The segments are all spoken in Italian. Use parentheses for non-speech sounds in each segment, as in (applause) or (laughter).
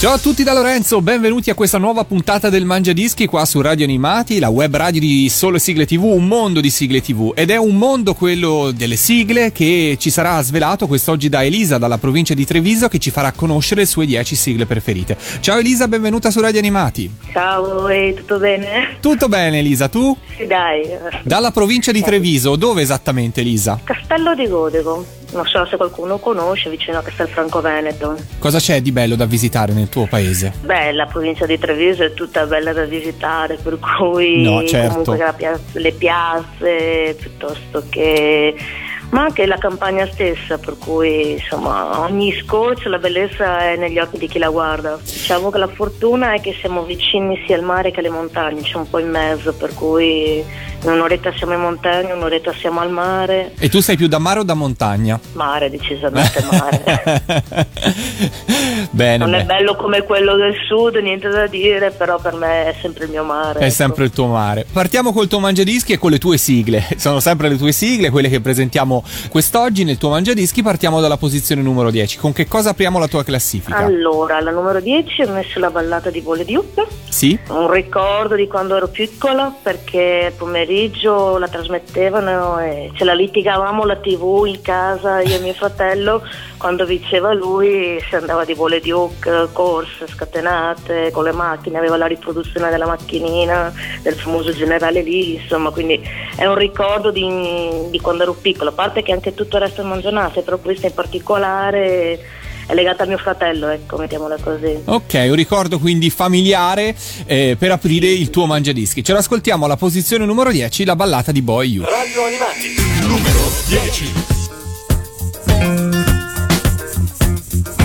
Ciao a tutti da Lorenzo, benvenuti a questa nuova puntata del Mangia Dischi qua su Radio Animati, la web radio di Solo Sigle TV, un mondo di sigle TV ed è un mondo quello delle sigle che ci sarà svelato quest'oggi da Elisa dalla provincia di Treviso che ci farà conoscere le sue 10 sigle preferite. Ciao Elisa, benvenuta su Radio Animati. Ciao, e tutto bene? Tutto bene Elisa, tu? Sì, dai. Dalla provincia di Treviso, dove esattamente Elisa? Castello di Godego. Non so se qualcuno conosce, vicino a Castelfranco Veneto. Cosa c'è di bello da visitare nel tuo paese? Beh, la provincia di Treviso è tutta bella da visitare, per cui no, certo. comunque piazza, le piazze piuttosto che ma anche la campagna stessa, per cui insomma ogni scorcio la bellezza è negli occhi di chi la guarda. Diciamo che la fortuna è che siamo vicini sia al mare che alle montagne, c'è un po' in mezzo, per cui in un'oretta siamo in montagna, un'oretta siamo al mare. E tu sei più da mare o da montagna? Mare, decisamente mare. (laughs) bene, non bene. è bello come quello del sud, niente da dire, però per me è sempre il mio mare. È ecco. sempre il tuo mare. Partiamo col tuo mangiadischi e con le tue sigle. (laughs) Sono sempre le tue sigle, quelle che presentiamo quest'oggi nel tuo mangiadischi. Partiamo dalla posizione numero 10. Con che cosa apriamo la tua classifica? Allora, alla numero 10 ho messo la ballata di Vole di Up. Sì? Un ricordo di quando ero piccola perché pomeriggio la trasmettevano e ce la litigavamo la tv in casa io e mio fratello quando vinceva lui si andava di vole di hook, corse scatenate con le macchine, aveva la riproduzione della macchinina del famoso generale lì, insomma, quindi è un ricordo di, di quando ero piccola, a parte che anche tutto il resto è mangianate, però questa in particolare è legata al mio fratello, ecco, mettiamola così. Ok, un ricordo quindi familiare eh, per aprire il tuo mangiadischi. Ce l'ascoltiamo alla posizione numero 10, la ballata di Boy You. Radio Animati, numero 10.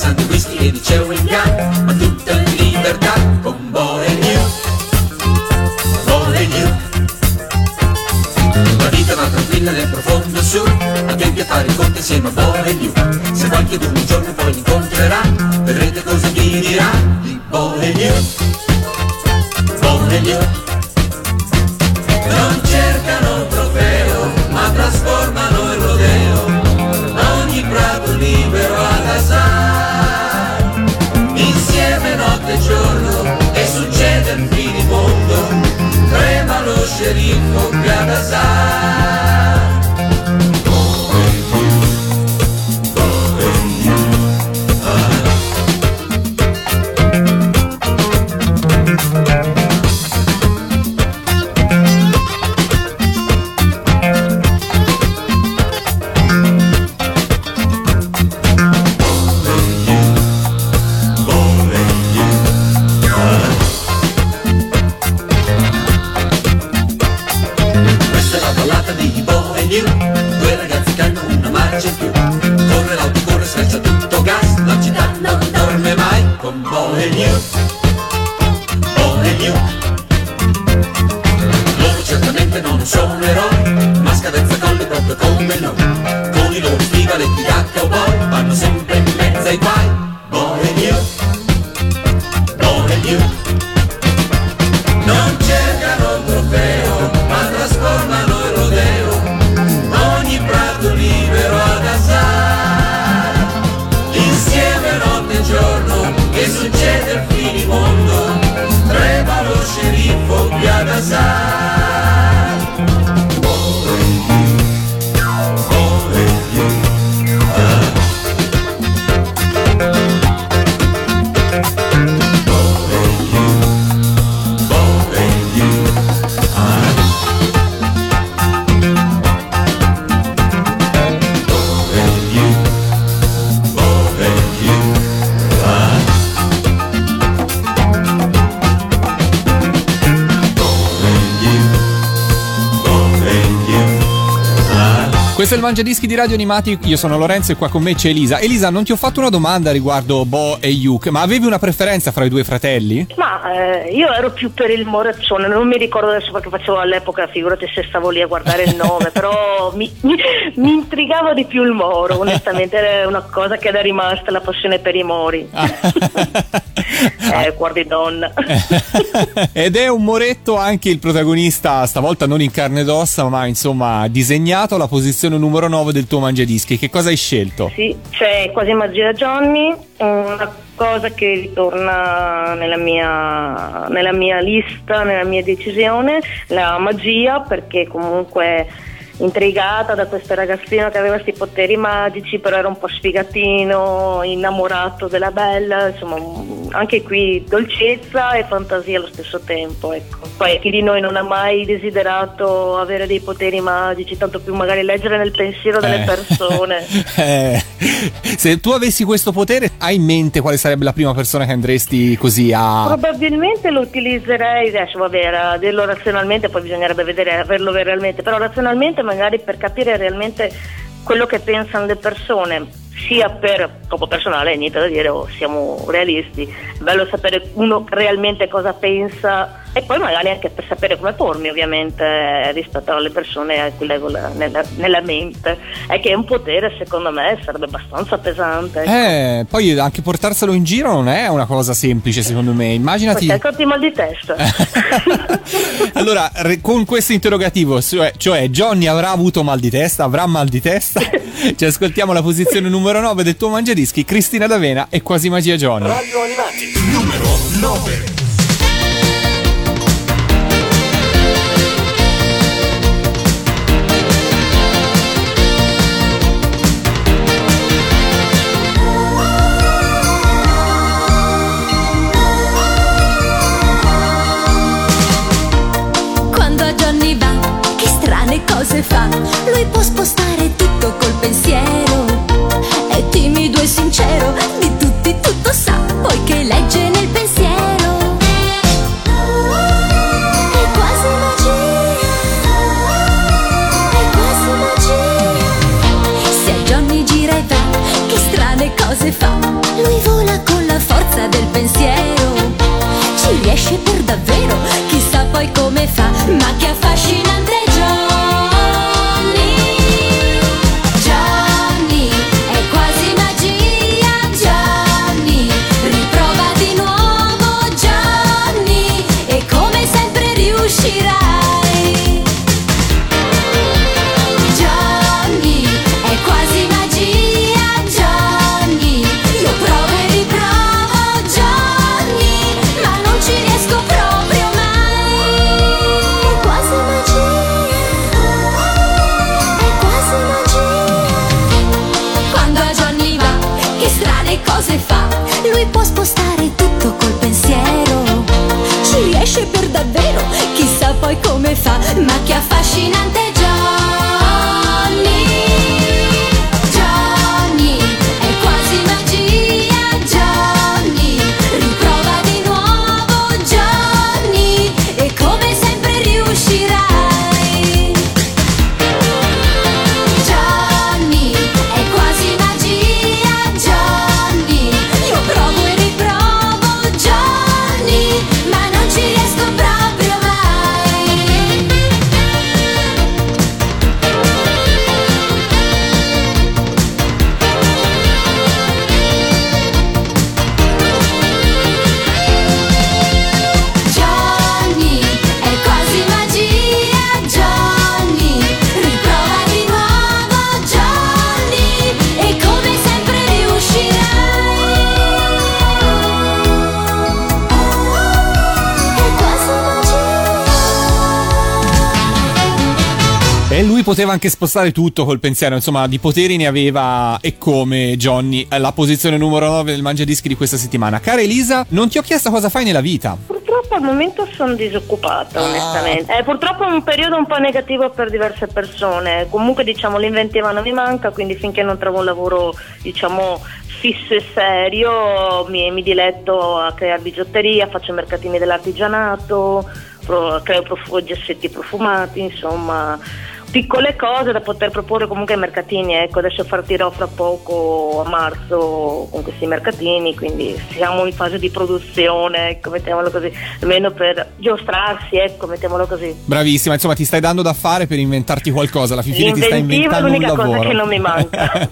Santi whisky e di chewing gum Ma tutta in libertà con and You La vita va tranquilla nel profondo sud A tempi a fare i conti insieme a You Se qualche un giorno poi li incontrerà Vedrete cosa vi dirà di Boy and lo sceriffo Corre l'auto, corre, sfreccia tutto gas La città non dorme mai con Bo e New Loro certamente non sono eroi Ma scadenza con come no Con i loro stivaletti da cowboy Il Mangiadischi di Radio Animati, io sono Lorenzo e qua con me c'è Elisa. Elisa, non ti ho fatto una domanda riguardo Bo e Yuk, ma avevi una preferenza fra i due fratelli? Ma eh, io ero più per il Moraccione, non mi ricordo adesso perché facevo all'epoca, figurati se stavo lì a guardare il nome, (laughs) però mi, mi- mi intrigava di più il Moro, onestamente era una cosa che era rimasta, la passione per i Mori. (laughs) eh, cuor di donna. (laughs) Ed è un moretto anche il protagonista, stavolta non in carne ed ossa, ma insomma disegnato alla posizione numero 9 del tuo Mangiadischi. Che cosa hai scelto? Sì, c'è quasi magia Johnny, una cosa che ritorna nella mia, nella mia lista, nella mia decisione, la magia, perché comunque intrigata da questo ragazzino che aveva questi poteri magici, però era un po' sfigatino, innamorato della bella, insomma anche qui dolcezza e fantasia allo stesso tempo. Ecco. Poi chi di noi non ha mai desiderato avere dei poteri magici, tanto più magari leggere nel pensiero delle Eh. persone. (laughs) Eh, se tu avessi questo potere, hai in mente quale sarebbe la prima persona che andresti così a... Probabilmente lo utilizzerei, adesso vabbè, dirlo razionalmente, poi bisognerebbe vedere, averlo realmente, però razionalmente magari per capire realmente quello che pensano le persone, sia per scopo personale, niente da dire, o siamo realisti, è bello sapere uno realmente cosa pensa e poi magari anche per sapere come pormi ovviamente rispetto alle persone a cui leggo la- nella, nella mente, è che un potere secondo me sarebbe abbastanza pesante. Eh, poi anche portarselo in giro non è una cosa semplice secondo me. Immaginati... Hai mal di testa. (laughs) allora, re- con questo interrogativo, cioè, cioè Johnny avrà avuto mal di testa, avrà mal di testa? (laughs) Ci ascoltiamo la posizione numero 9 del tuo mangiadischi, Cristina D'Avena e quasi magia Johnny. Radio Animati, numero 9. Poteva anche spostare tutto col pensiero, insomma, di poteri ne aveva e come Johnny, la posizione numero 9 del Mangia Dischi di questa settimana. Cara Elisa, non ti ho chiesto cosa fai nella vita. Purtroppo al momento sono disoccupata, Ah. onestamente. Eh, purtroppo è un periodo un po' negativo per diverse persone. Comunque, diciamo, l'inventiva non mi manca, quindi finché non trovo un lavoro, diciamo, fisso e serio, mi, mi diletto a creare bigiotteria, faccio mercatini dell'artigianato, pro- creo profu- gessetti profumati, insomma. Piccole cose da poter proporre comunque ai mercatini, ecco, adesso partirò fra poco a marzo con questi mercatini, quindi siamo in fase di produzione, ecco, mettiamolo così, almeno per giostrarsi, ecco, mettiamolo così. Bravissima, insomma, ti stai dando da fare per inventarti qualcosa. Alla fin fine ti stai L'inventiva è inventando un l'unica cosa lavoro. che non mi manca.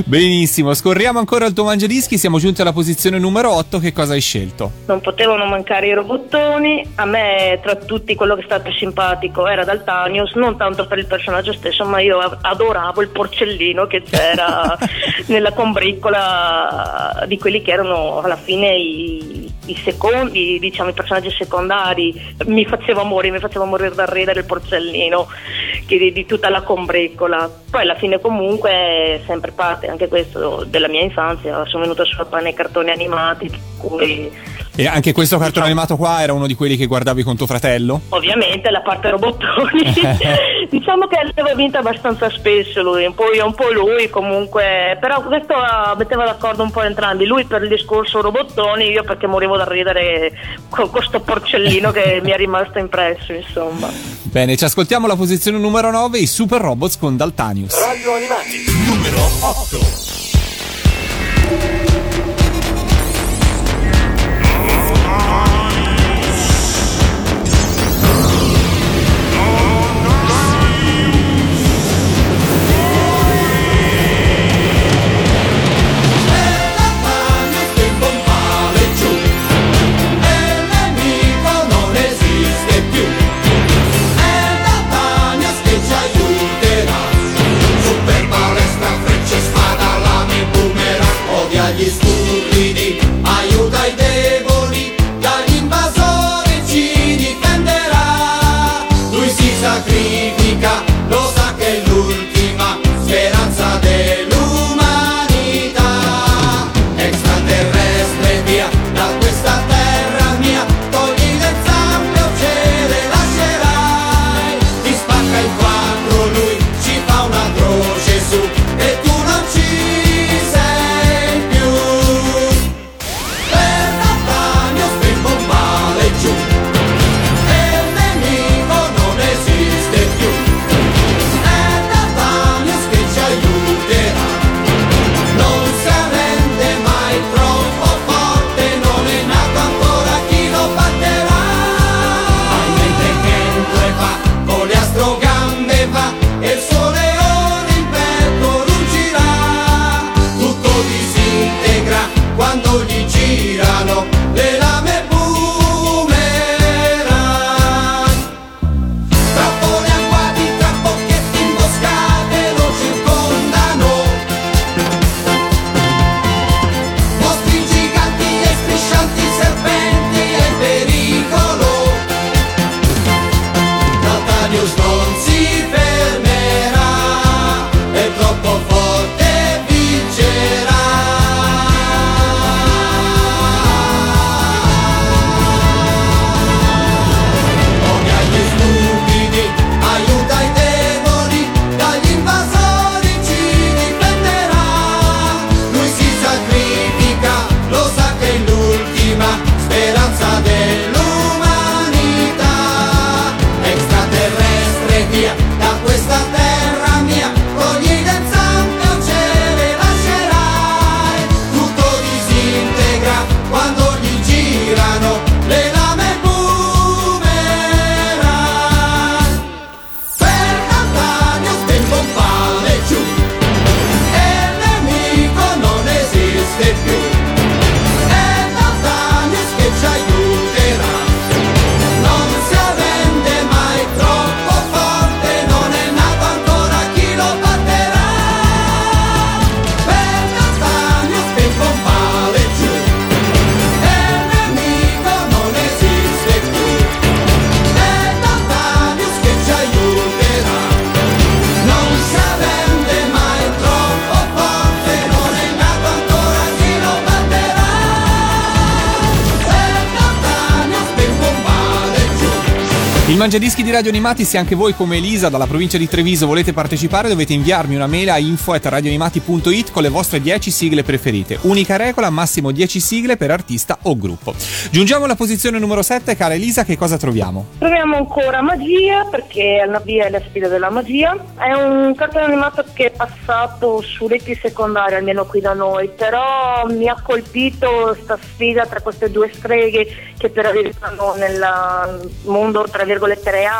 (laughs) Benissimo, scorriamo ancora il tuo mangiadischi. Siamo giunti alla posizione numero 8. Che cosa hai scelto? Non potevano mancare i robottoni, a me tra tutti quello che è stato simpatico era Daltanius, non tanto per il personaggio stesso, ma io adoravo il porcellino che c'era (laughs) nella combriccola di quelli che erano alla fine i, i secondi, diciamo i personaggi secondari. Mi faceva morire, mi faceva morire da ridere il porcellino che di, di tutta la combriccola. Poi alla fine comunque è sempre parte anche questo della mia infanzia, sono venuta sulla panna ai cartoni animati, cui E anche questo cartone animato qua era uno di quelli che guardavi con tuo fratello? Ovviamente la parte robottoni, (laughs) (laughs) diciamo che l'aveva vinta abbastanza spesso lui, un po' io, un po' lui comunque, però questo ah, metteva d'accordo un po' entrambi, lui per il discorso robottoni, io perché morivo da ridere con questo porcellino che (laughs) mi è rimasto impresso insomma. Bene, ci ascoltiamo la posizione numero 9, i Super Robots con Daltanius. Radio Animati, numero 8. non Mangiadischi di Radio Animati, se anche voi come Elisa dalla provincia di Treviso volete partecipare dovete inviarmi una mail a info.radioanimati.it con le vostre 10 sigle preferite. Unica regola, massimo 10 sigle per artista o gruppo. Giungiamo alla posizione numero 7, cara Elisa, che cosa troviamo? Proviamo ancora Magia perché la via è la sfida della magia. È un cartone animato che è passato su reti secondarie, almeno qui da noi, però mi ha colpito questa sfida tra queste due streghe che per arrivano nel mondo tra virgolette reale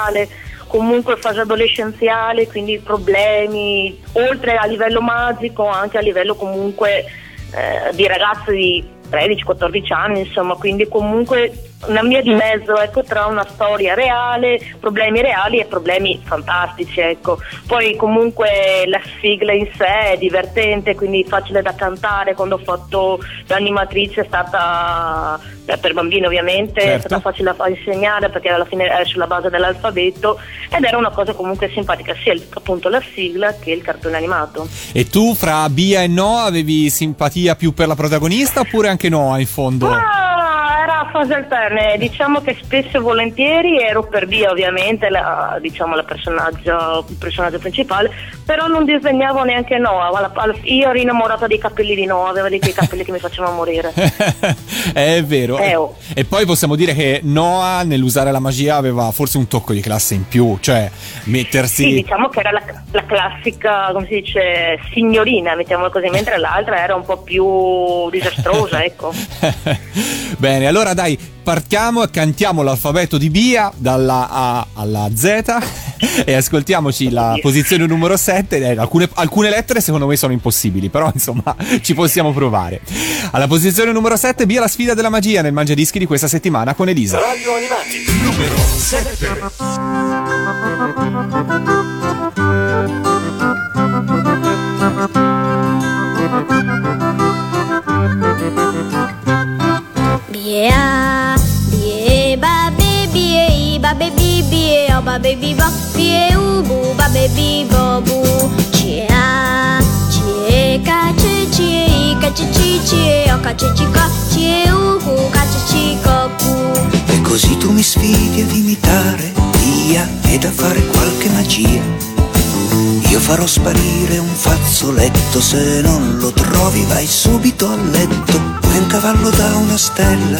comunque fase adolescenziale, quindi problemi oltre a livello magico anche a livello comunque eh, di ragazzi di 13-14 anni, insomma, quindi comunque una via di mezzo ecco, tra una storia reale, problemi reali e problemi fantastici. Ecco. Poi comunque la sigla in sé è divertente, quindi facile da cantare. Quando ho fatto l'animatrice è stata eh, per bambini ovviamente, certo. è stata facile da insegnare perché alla fine è sulla base dell'alfabeto ed era una cosa comunque simpatica, sia il, appunto la sigla che il cartone animato. E tu fra Bia e Noah avevi simpatia più per la protagonista oppure anche Noah in fondo? Ah, a fase alterna, diciamo che spesso e volentieri ero per Bia ovviamente, la, diciamo la personaggio, il personaggio principale, però non disegnavo neanche Noah, io ero innamorata dei capelli di Noah, aveva dei capelli che mi facevano morire. (laughs) è vero. Eh, oh. E poi possiamo dire che Noah nell'usare la magia aveva forse un tocco di classe in più, cioè mettersi... Sì, diciamo che era la, la classica, come si dice, signorina, mettiamola così, (laughs) mentre l'altra era un po' più disastrosa, ecco. (laughs) Bene, allora dai, partiamo e cantiamo l'alfabeto di Bia dalla A alla Z (laughs) e ascoltiamoci la posizione numero 7. Eh, alcune, alcune, lettere secondo me sono impossibili, però (laughs) insomma ci possiamo provare. Alla posizione numero 7 Bia la sfida della magia nel Mangiadischi di questa settimana con Elisa. Radio Animati numero 7. Yeah. Bie o ba baby bo bie u bu ba baby bo bu chia chie ka chi chi ka chi chi chi o ka chi chi ka chie u bu ka chi chi ko ku e così tu mi sfidi ad imitare via ed a fare qualche magia io farò sparire un fazzoletto, se non lo trovi vai subito a letto. Vuoi un cavallo da una stella?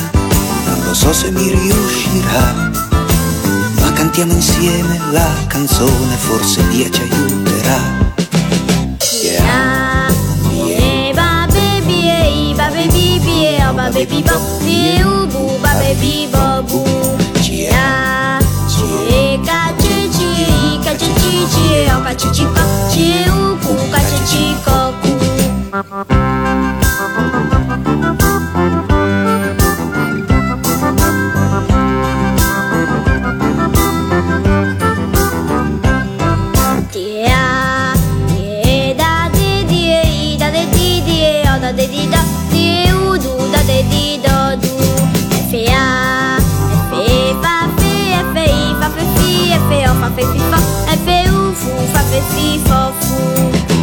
Non lo so se mi riuscirà cantiamo insieme la canzone, forse Dio ci aiuterà. Yeah. Yeah, baby, baby, ubu, baby, babu. Chia, chia, chi, chi, ka chi, chi, chi, o ka chi, chi, ka, chi, ubu, ka chi, chi,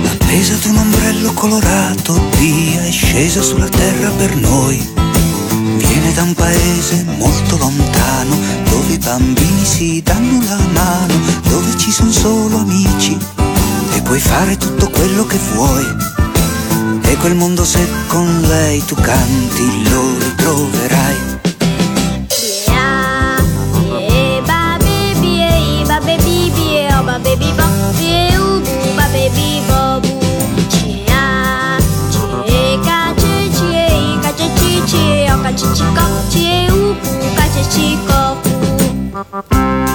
Appesa ad un ombrello colorato, via è scesa sulla terra per noi. Viene da un paese molto lontano, dove i bambini si danno la mano, dove ci sono solo amici e puoi fare tutto quello che vuoi. E quel mondo se con lei tu canti lo ritroverai. kopci, kopci, upukajcie ci kopu.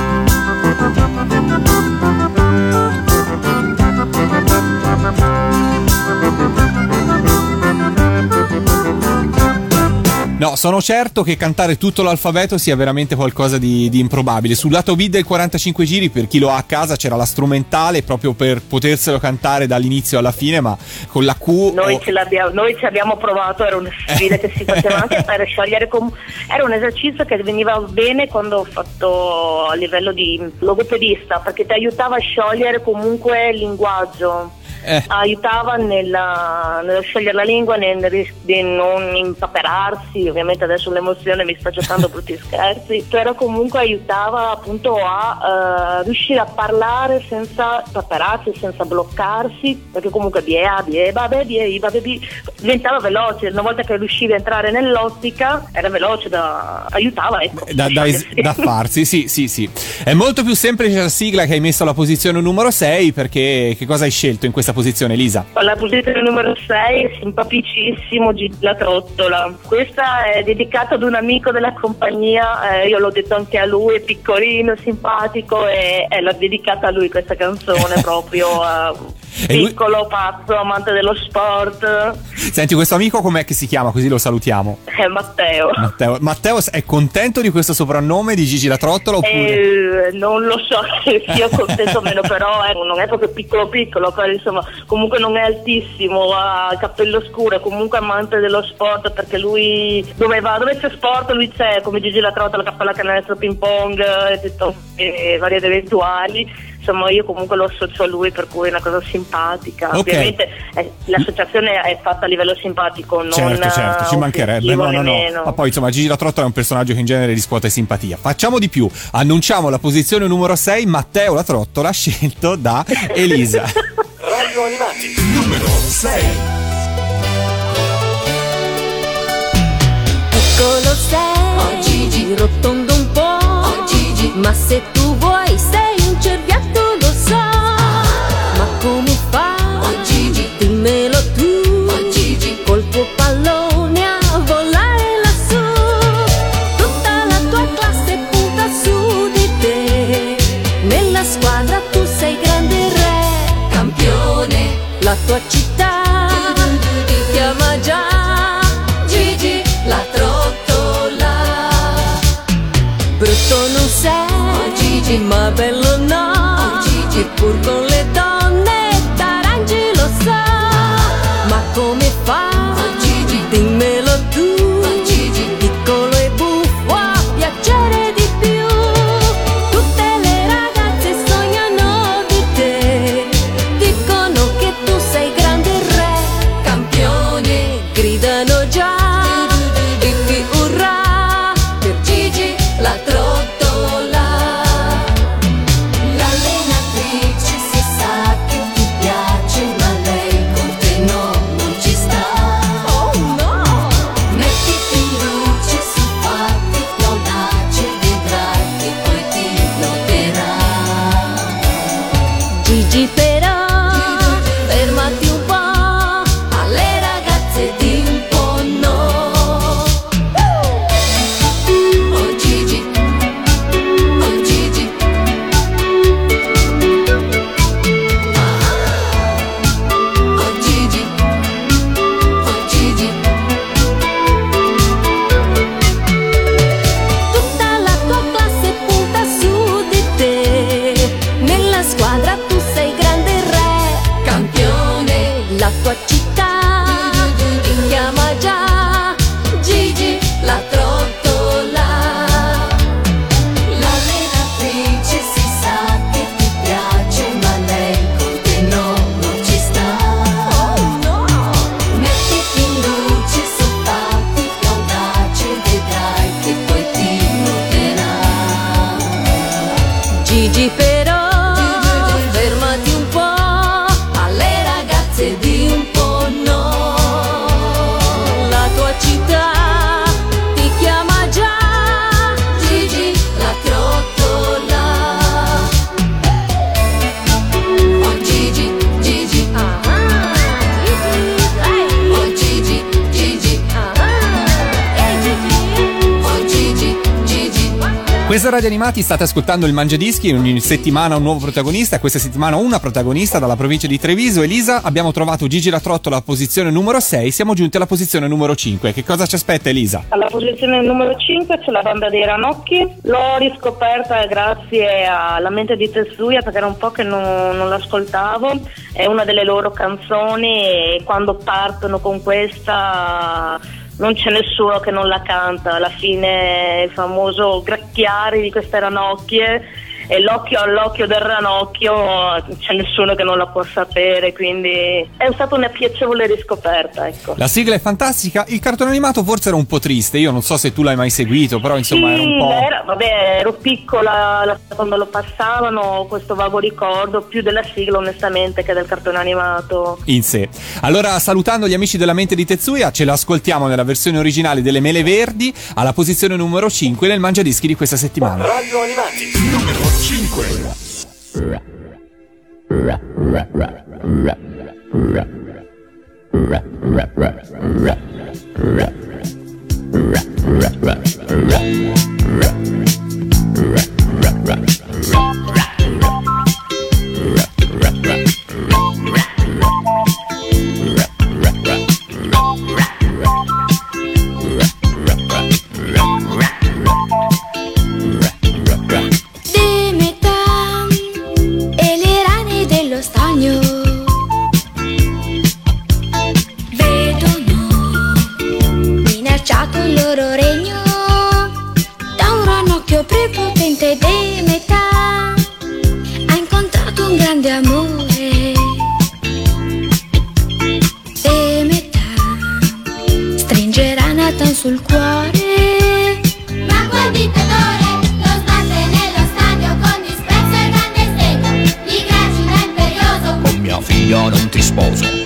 No, sono certo che cantare tutto l'alfabeto sia veramente qualcosa di, di, improbabile. Sul lato B del 45 giri, per chi lo ha a casa, c'era la strumentale proprio per poterselo cantare dall'inizio alla fine, ma con la Q. Noi, ce noi ci abbiamo provato, era una (laughs) sfida che si faceva anche per sciogliere. Com- era un esercizio che veniva bene quando ho fatto a livello di logopedista, perché ti aiutava a sciogliere comunque il linguaggio Eh. aiutava nella, nello scegliere la lingua, nel, di non impaperarsi, ovviamente adesso l'emozione mi sta giocando brutti scherzi, (laughs) però comunque aiutava appunto a eh, riuscire a parlare senza impaperarsi, senza bloccarsi, perché comunque biea, bie, babe, bie, babe, bi, diventava veloce, una volta che riuscivi a entrare nell'ottica era veloce, da, aiutava, ecco. Da, da, es- da (laughs) farsi, sì, sì, sì. È molto più semplice la sigla che hai messo alla posizione numero 6 perché che cosa hai scelto in questa posizione, Elisa? Alla posizione numero 6, simpaticissimo Gigi la Trottola. Questa è dedicata ad un amico della compagnia, eh, io l'ho detto anche a lui, è piccolino, simpatico e è la dedicata a lui questa canzone (laughs) proprio. eh, E lui- piccolo, pazzo, amante dello sport, Senti, questo amico com'è che si chiama? Così lo salutiamo. è Matteo. Matteo, Matteo è contento di questo soprannome di Gigi la Trottola oppure... Eh, non lo so (laughs) se sia contento o meno, però eh, non è proprio piccolo piccolo, però, insomma, comunque non è altissimo, ha cappello scuro, è comunque amante dello sport perché lui dove va, dove c'è sport lui c'è, come Gigi la trota, la cappella canestro, ping pong, eh, tutto, eh, varie ed eventuali. Insomma, io comunque lo associo a lui, per cui è una cosa simpatica. Ok. Ovviamente eh, l'associazione è fatta a livello simpatico, non Certo, certo, ci eh, mancherebbe. No, no, no. Ma poi, insomma, Gigi la Trottola è un personaggio che in genere riscuote simpatia. Facciamo di più. Annunciamo la posizione numero 6, Matteo la Trottola, scelto da (laughs) Elisa. Radio Animati, numero 6. Piccolo sei, oh Gigi, rotondo ma se tu vuoi sei un cerbiatto lo so, ma come fa, oh Gigi, dimmelo tu, oh Gigi, col tuo pallone a volare lassù, tutta la tua classe punta su di te, nella squadra tu sei grande re, campione, la tua città campione. Radio Animati state ascoltando il Mangia Dischi, ogni settimana un nuovo protagonista, questa settimana una protagonista dalla provincia di Treviso. Elisa, abbiamo trovato Gigi la Trottola alla posizione numero 6, siamo giunti alla posizione numero 5. Che cosa ci aspetta Elisa? Alla posizione numero 5 c'è la banda dei Ranocchi, l'ho riscoperta grazie alla mente di Tessuia perché era un po' che non, non l'ascoltavo, è una delle loro canzoni e quando partono con questa non c'è nessuno che non la canta, alla fine il famoso gracchiare di queste ranocchie e l'occhio all'occhio del ranocchio c'è nessuno che non la può sapere, quindi è stata una piacevole riscoperta. Ecco. La sigla è fantastica, il cartone animato forse era un po' triste, io non so se tu l'hai mai seguito, però insomma sì, era un po'... era- vabbè, ero piccola la- quando lo passavano, ho questo vago ricordo più della sigla onestamente che del cartone animato. in sé. Allora, salutando gli amici della mente di Tetsuya, ce l'ascoltiamo nella versione originale delle Mele Verdi alla posizione numero 5 nel Mangiadischi di questa settimana. Radio Animati, numero 5. di sul cuore Ma quel dittatore lo sbatte nello stagno con disprezzo e grande sdegno. Gli gracila imperioso. Con mia figlia non ti sposo.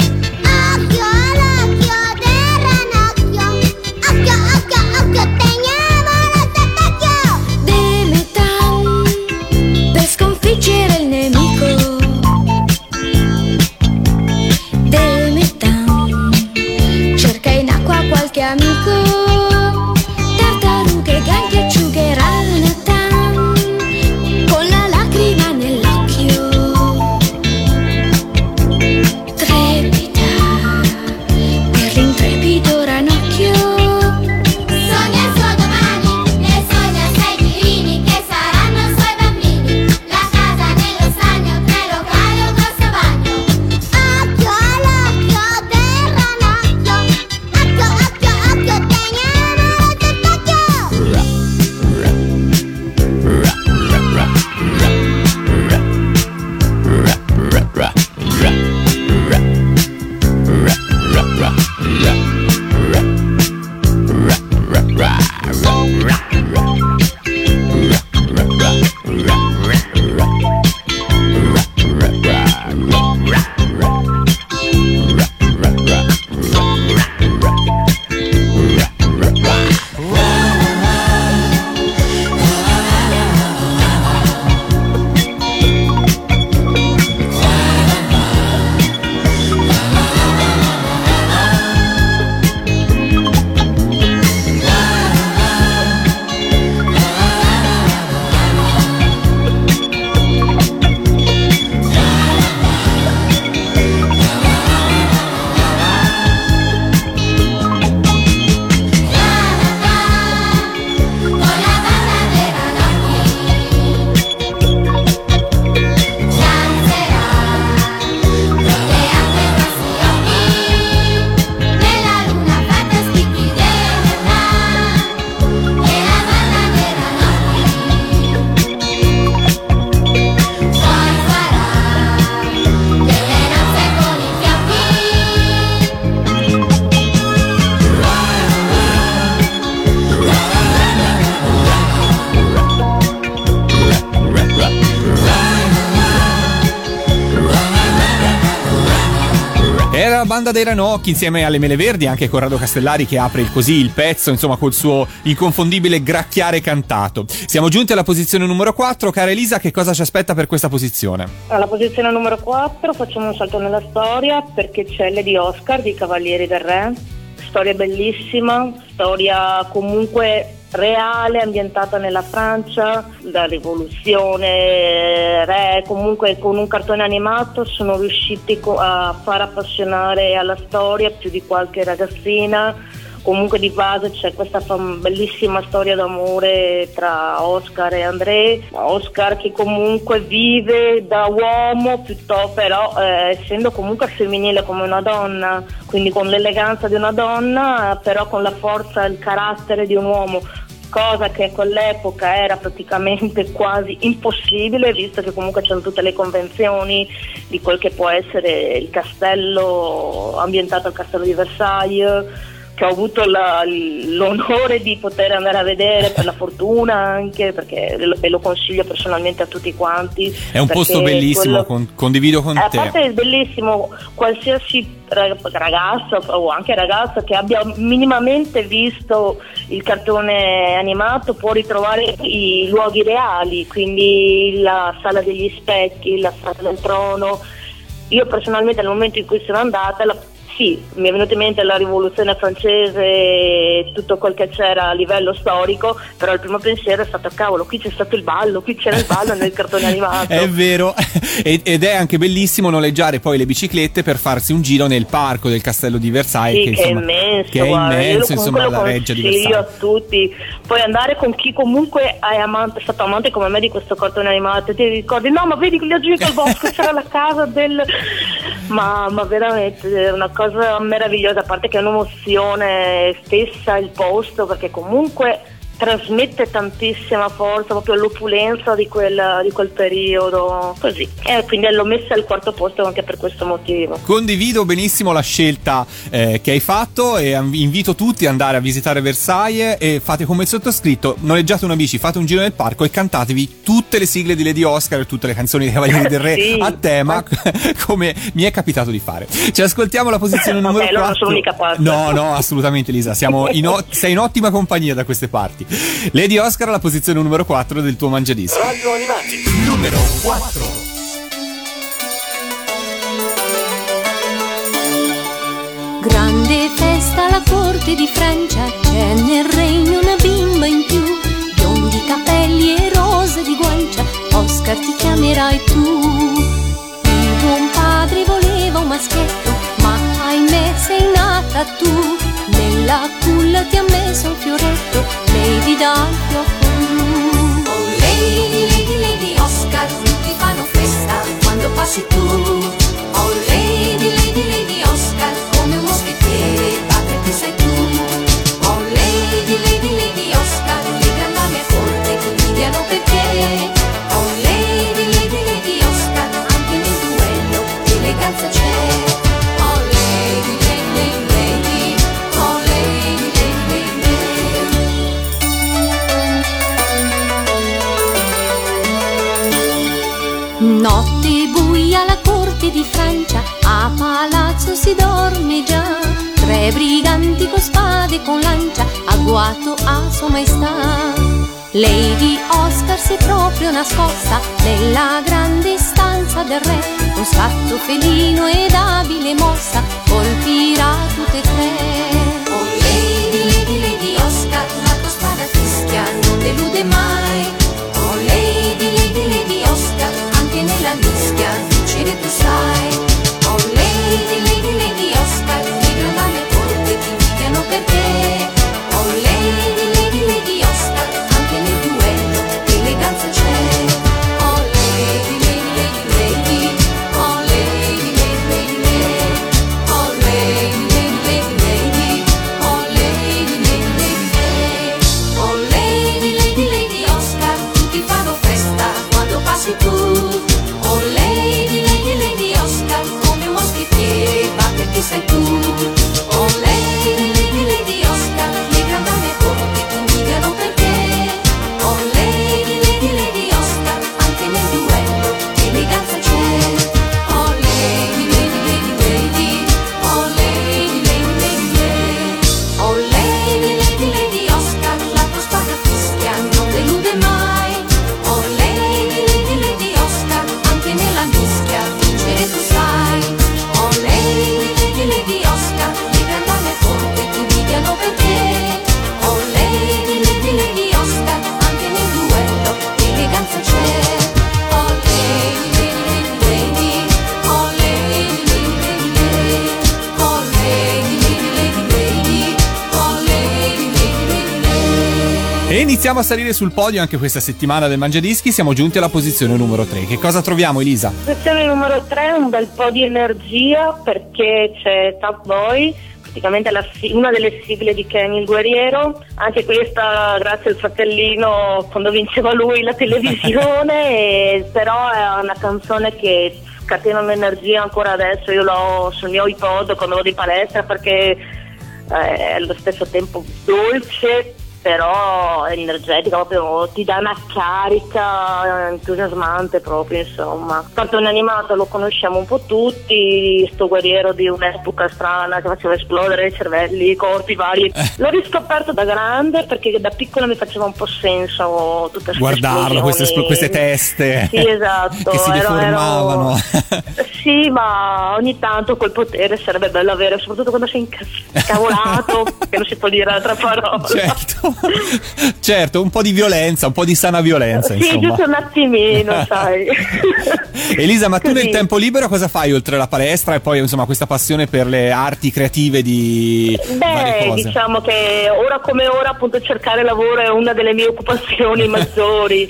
Banda dei Ranocchi insieme alle Mele Verdi, anche Corrado Castellari che apre così il pezzo, insomma, col suo inconfondibile gracchiare cantato. Siamo giunti alla posizione numero 4. Cara Elisa, che cosa ci aspetta per questa posizione? Alla posizione numero 4 facciamo un salto nella storia perché c'è Lady Oscar di Cavalieri del Re, storia bellissima, storia comunque reale, ambientata nella Francia, la rivoluzione, re, comunque con un cartone animato sono riusciti a far appassionare alla storia più di qualche ragazzina. Comunque di base c'è questa bellissima storia d'amore tra Oscar e André. Oscar che comunque vive da uomo, piuttosto però eh, essendo comunque femminile come una donna, quindi con l'eleganza di una donna, però con la forza e il carattere di un uomo cosa che con l'epoca era praticamente (laughs) quasi impossibile, visto che comunque c'erano tutte le convenzioni di quel che può essere il castello ambientato al castello di Versailles che ho avuto la- l'onore di poter andare a vedere per la fortuna anche perché e lo consiglio personalmente a tutti quanti È un posto bellissimo, quello- con- condivido con eh, a te. parte è bellissimo, qualsiasi ra- ragazzo o anche ragazzo che abbia minimamente visto il cartone animato può ritrovare i luoghi reali, quindi la sala degli specchi, la sala del trono. Io personalmente nel momento in cui sono andata, la- sì, mi è venuta in mente la rivoluzione francese e tutto quel che c'era a livello storico, però il primo pensiero è stato cavolo, qui c'è stato il ballo, qui c'era il ballo nel cartone animato. (laughs) È vero, (laughs) Ed è anche bellissimo noleggiare poi le biciclette per farsi un giro nel parco del castello di Versailles. Sì, che, è immenso, che è immenso, insomma, la reggia di Versailles. a tutti. Puoi andare con chi comunque è, amante, è stato amante come me di questo cartone animato. Ti ricordi, no, ma vedi lì giù al bosco c'era la casa del. (laughs) Ma, ma veramente è una cosa meravigliosa, a parte che è un'emozione stessa il posto, perché comunque trasmette tantissima forza, proprio l'opulenza di quel, di quel periodo. Così. E quindi l'ho messa al quarto posto anche per questo motivo. Condivido benissimo la scelta eh, che hai fatto e invito tutti ad andare a visitare Versailles e fate come il sottoscritto, noleggiate una bici, fate un giro nel parco e cantatevi tutte le sigle di Lady Oscar e tutte le canzoni dei Cavalieri del Re (laughs) Sì. a tema (laughs) come mi è capitato di fare. Ci ascoltiamo la posizione numero allora 4. sono l'unica pazza. No, no, assolutamente Lisa, siamo in o- sei in ottima compagnia da queste parti. Lady Oscar alla posizione numero 4 del tuo mangiadischi. Radio Animati, numero 4. Grande festa alla corte di Francia, c'è nel regno una bimba in più, biondi capelli e rose di guancia, Oscar ti chiamerai tu. Il buon padre voleva un maschietto, ma ahimè sei nata tu, nella culla ti ha messo un fioretto, Lady dal fiocco blu. Oh lady, lady, lady Oscar, tutti fanno festa quando passi tu. Francia, a palazzo si dorme già. Tre briganti con spade e con lancia, agguato a sua maestà. Lady Oscar si è proprio nascosta nella grande stanza del re. Con scatto felino ed abile mossa, colpirà tutte e tre. Iniziamo a salire sul podio anche questa settimana del Mangiadischi, siamo giunti alla posizione numero 3. Che cosa troviamo Elisa? Posizione numero 3 un bel po' di energia perché c'è Top Boy, praticamente la una delle sigle di Kenny il Guerriero, anche questa grazie al fratellino quando vinceva lui la televisione, (laughs) però è una canzone che scatena un'energia ancora adesso, io l'ho sul mio iPod quando vado in palestra perché eh, è allo stesso tempo dolce però è energetica proprio ti dà una carica entusiasmante proprio insomma. Cartone animato lo conosciamo un po' tutti sto guerriero di un'epoca strana che faceva esplodere i cervelli i corpi vari. L'ho riscoperto da grande perché da piccola mi faceva un po' senso tutte queste Guardarlo, queste, espl- queste teste Sì, esatto, (laughs) che si ero- deformavano. sì, ma ogni tanto quel potere sarebbe bello avere, soprattutto quando sei (laughs) incavolato, che non si può dire altra parola. certo, (laughs) certo, un po' di violenza, un po' di sana violenza, Sì, insomma. giusto un attimino, (laughs) sai. Elisa, ma tu Così. nel tempo libero cosa fai oltre la palestra e poi insomma questa passione per le arti creative di Beh, diciamo che ora come ora appunto cercare lavoro è una delle mie occupazioni (laughs) maggiori.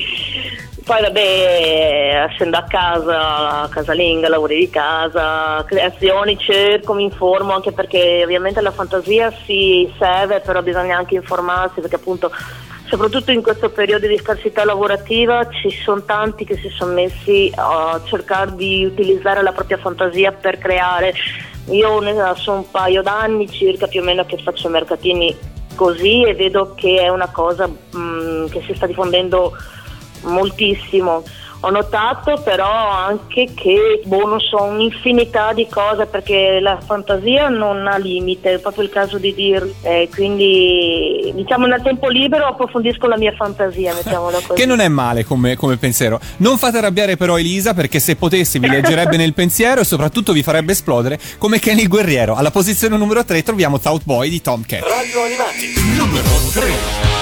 Poi vabbè, essendo a casa, casalinga, lavori di casa, creazioni, cerco, mi informo anche perché ovviamente la fantasia si serve, però bisogna anche informarsi perché appunto soprattutto in questo periodo di scarsità lavorativa ci sono tanti che si sono messi a cercare di utilizzare la propria fantasia per creare. Io sono un paio d'anni circa più o meno che faccio mercatini così e vedo che è una cosa mm, che si sta diffondendo moltissimo. Ho notato però anche che, boh, non so, un'infinità di cose perché la fantasia non ha limite, è proprio il caso di dirlo. Eh, quindi, diciamo, nel tempo libero approfondisco la mia fantasia, mettiamola (laughs) così. Che non è male come, come pensiero. Non fate arrabbiare però Elisa perché se potessi vi leggerebbe nel pensiero e soprattutto vi farebbe esplodere come Kenny il guerriero. Alla posizione numero 3 troviamo South Boy di Tom Cat. Radio Animati, numero 3.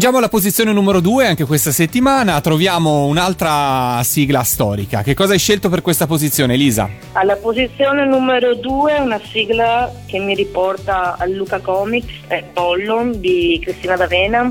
Giungiamo alla posizione numero 2 anche questa settimana. Troviamo un'altra sigla storica. Che cosa hai scelto per questa posizione, Elisa? Alla posizione numero 2 una sigla che mi riporta a Luca Comics, è Pollon di Cristina D'Avena.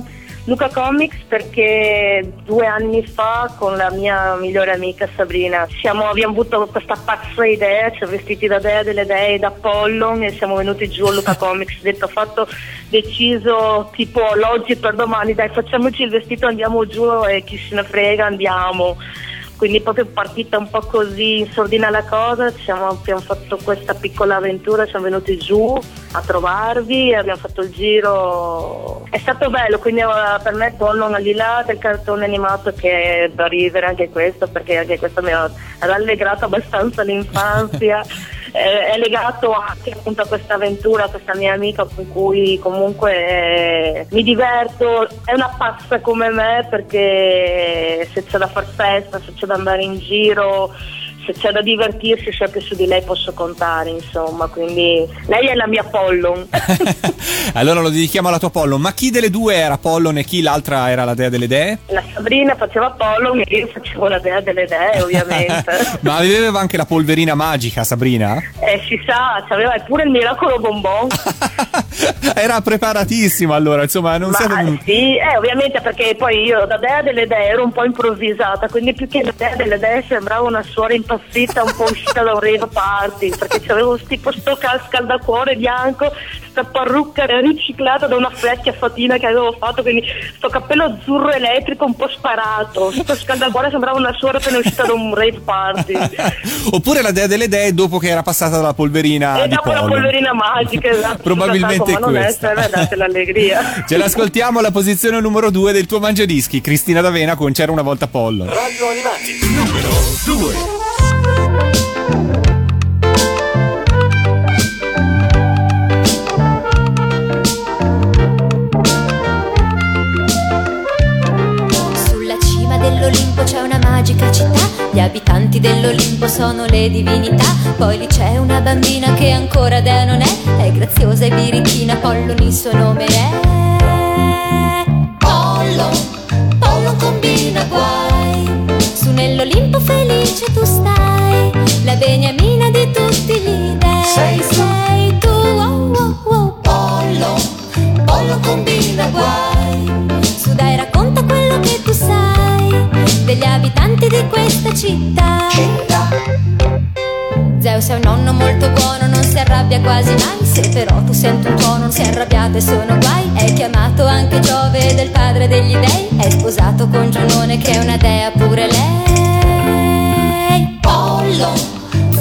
Luca Comics perché due anni fa con la mia migliore amica Sabrina siamo- abbiamo avuto questa pazza idea, ci siamo vestiti da Dea delle Dee, da Pollon e siamo venuti giù a Luca (laughs) Comics, detto fatto, deciso tipo l'oggi per domani, dai facciamoci il vestito, andiamo giù e chi se ne frega andiamo. Quindi proprio partita un po' così in sordina la cosa, siamo- abbiamo fatto questa piccola avventura, siamo venuti giù a trovarvi abbiamo fatto il giro. È stato bello, quindi eh, per me Pollon al di là del cartone animato che è da ridere anche questo, perché anche questo mi ha rallegrato abbastanza l'infanzia. (laughs) Eh, è legato anche appunto a questa avventura, a questa mia amica con cui comunque eh, mi diverto, è una pazza come me perché se c'è da far festa, se c'è da andare in giro, se c'è da divertirsi sempre su di lei posso contare insomma, quindi lei è la mia Pollon. (laughs) allora lo dedichiamo alla tua Pollon. Ma chi delle due era Pollon e chi l'altra era la dea delle dee? La Sabrina faceva Pollon e io facevo la dea delle dee (laughs) ovviamente. (laughs) Ma aveva anche la polverina magica, Sabrina? Eh, si sa, c'aveva pure il miracolo bonbon. Era preparatissima allora, insomma, non Ma siete sì, eh, ovviamente perché poi io da dea delle dee ero un po' improvvisata, quindi più che la dea delle dee sembrava una suora impazzita un po' uscita da un rave party, perché c'avevo tipo sto cal- scaldacuore bianco, sta parrucca riciclata da una vecchia fatina che avevo fatto, quindi sto cappello azzurro elettrico un po' sparato, sto scaldacuore sembrava una suora appena uscita da un rave party. (laughs) Oppure la dea delle dee dopo che era passata dalla polverina e di dopo la Pollon. polverina magica, esatto, (laughs) Probabilmente ma non questa. essere, date l'allegria. (laughs) Ce l'ascoltiamo alla posizione numero 2 del tuo mangiadischi, Cristina D'Avena con C'era una volta Pollon. Radio Animati, numero 2. Cima dell'Olimpo c'è una magica città, gli abitanti dell'Olimpo sono le divinità, poi lì c'è una bambina che ancora dea non è, è graziosa e birichina, Pollon il suo nome è. Pollon, Pollon combina guai, su nell'Olimpo felice tu stai, la beniamina di tutti gli dei, sei, sei tu, oh, oh, oh, Pollon, Pollon combina guai, su dai racconta quello che tu sai degli abitanti di questa città. Zeus è un nonno molto buono, non si arrabbia quasi mai. Se però tu senti un tuono, non si è arrabbiato e sono guai. È chiamato anche Giove del padre degli dei. È sposato con Giunone che è una dea pure lei. Pollo,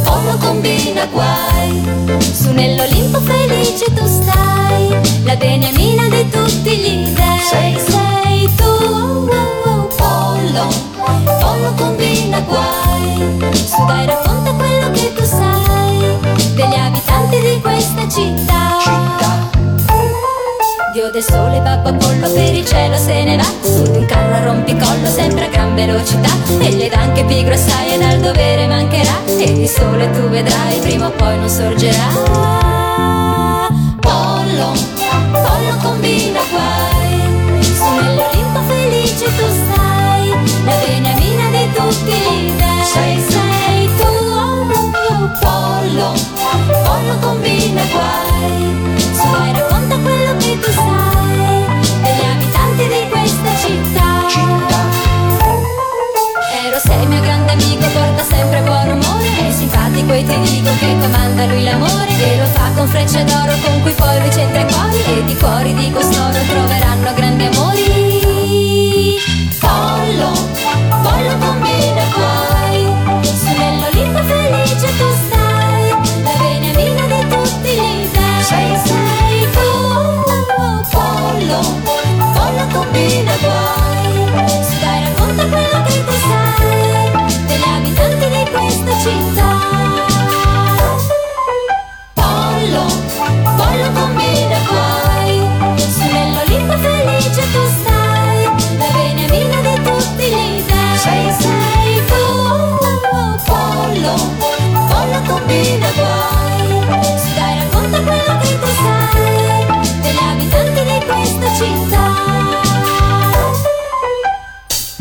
Pollo combina guai. Su nell'Olimpo felice tu stai. La beniamina di tutti gli dei. Sei, sei tu, Pollo, Pollo combina guai. Su dai racconta quello che tu sai degli abitanti di questa città. Dio del sole, babbo Apollo per il cielo se ne va. Su di un carro a rompicollo sempre a gran velocità. E gli dà anche pigro assai e dal dovere mancherà. E il sole tu vedrai prima o poi non sorgerà comanda lui l'amore E lo fa con frecce d'oro con cui poi lui centra i cuori E di cuori di costoro troveranno grandi amori. Pollo, pollo combina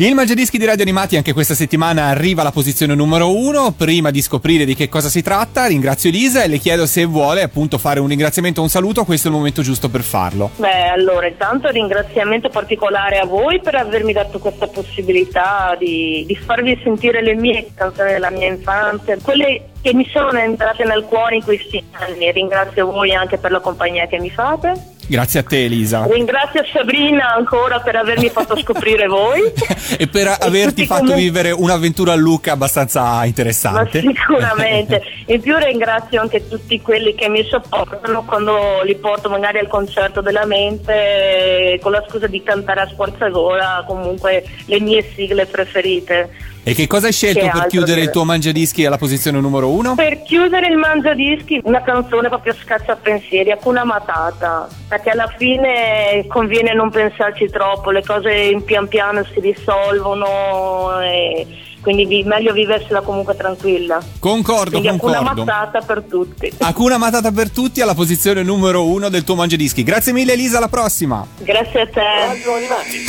Il Mangiadischi di Radio Animati anche questa settimana arriva alla posizione numero uno. Prima di scoprire di che cosa si tratta, ringrazio Elisa e le chiedo se vuole appunto fare un ringraziamento o un saluto. Questo è il momento giusto per farlo. Beh, allora, intanto ringraziamento particolare a voi per avermi dato questa possibilità di, di farvi sentire le mie canzoni della mia infanzia, quelle che mi sono entrate nel cuore in questi anni. Ringrazio voi anche per la compagnia che mi fate. Grazie a te Elisa. Ringrazio Sabrina ancora per avermi fatto scoprire voi. (laughs) e per averti tutti fatto comunque- vivere un'avventura a Lucca abbastanza Ma interessante. sicuramente. (laughs) In più ringrazio anche tutti quelli che mi supportano quando li porto magari al concerto della mente con la scusa di cantare a sforzagola comunque le mie sigle preferite. E che cosa hai scelto Che per chiudere il tuo Mangiadischi alla posizione numero uno? Per chiudere il mangiadischi, una canzone proprio scacciapensieri, Hakuna Matata, perché alla fine conviene non pensarci troppo, le cose pian piano si risolvono e quindi vi- meglio viversela comunque tranquilla. Concordo, Quindi concordo. Matata per tutti. Hakuna Matata per tutti alla posizione numero uno del tuo Mangiadischi. Grazie mille Elisa, alla prossima. Grazie a te.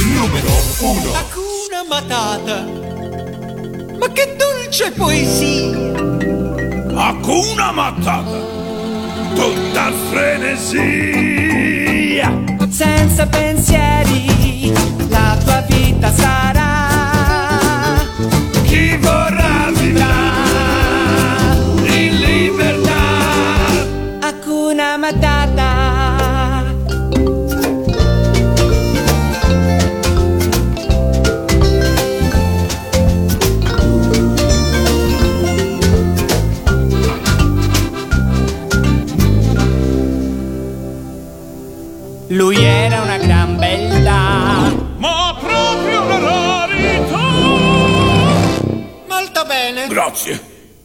Numero 1. Hakuna Matata. Ma che dolce poesia! Hakuna Matata, tutta frenesia. Senza pensieri, la tua vita sarà. Lui era una gran bella. Ma proprio una rarità. Molto bene. Grazie.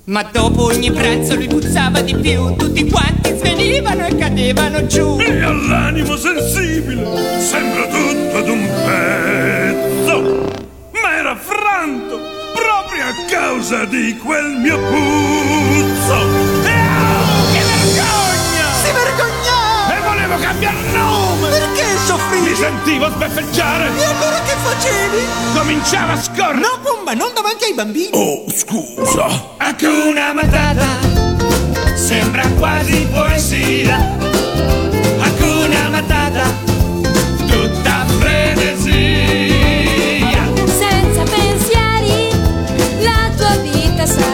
Ma dopo ogni pranzo lui puzzava di più. Tutti quanti svenivano e cadevano giù. E all'animo sensibile sembra tutto ad un pezzo. Ma era franto proprio a causa di quel mio puzzo. Cambiare nome! Perché soffrivi? Mi sentivo sbeffeggiare! E allora che facevi? Cominciava a scorrere! No, Pumba, non davanti ai bambini. Oh, scusa! Hakuna Matata sembra quasi poesia. Hakuna Matata, tutta frenesia. Senza pensieri la tua vita sarà.